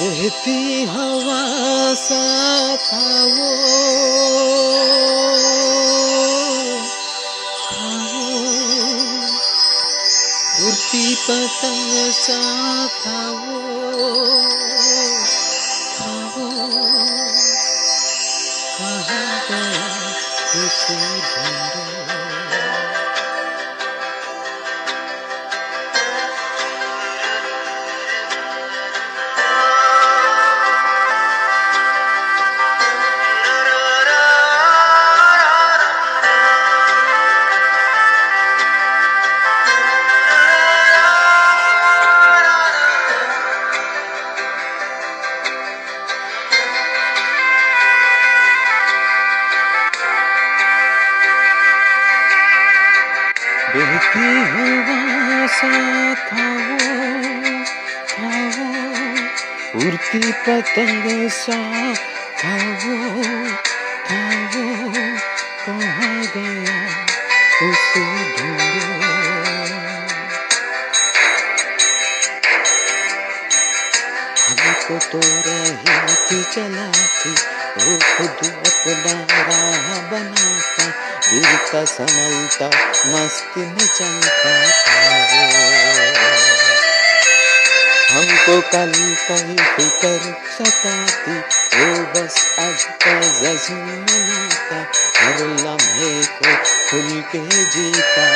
बहती हवा सा था वो था वो उड़ती पतंग सा था वो था वो कहाँ गया उसे ढूंढो बहती हवा सा था वो था वो उड़ती पतंग सा था वो था वो कहाँ हमको तो रही थी चलाती वो खुद अपना राह बनाता गिरता संभलता, मस्ती में चलता था हमको कल कल फिकर सताती, वो बस अब का जज्म मनाता, हर लम्हे को खुल के जीता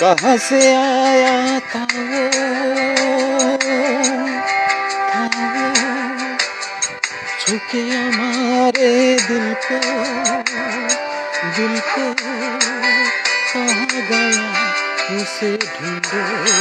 कहाँ से आया था वो? था छुके हमारे दिल को दिल को कहाँ गया उसे ढूंढो?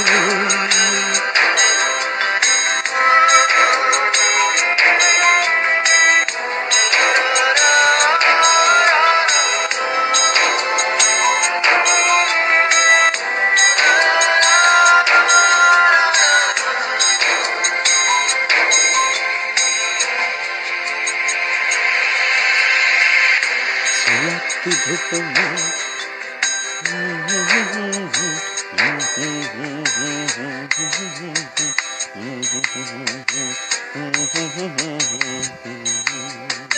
একটি ধূপ Mm-hmm.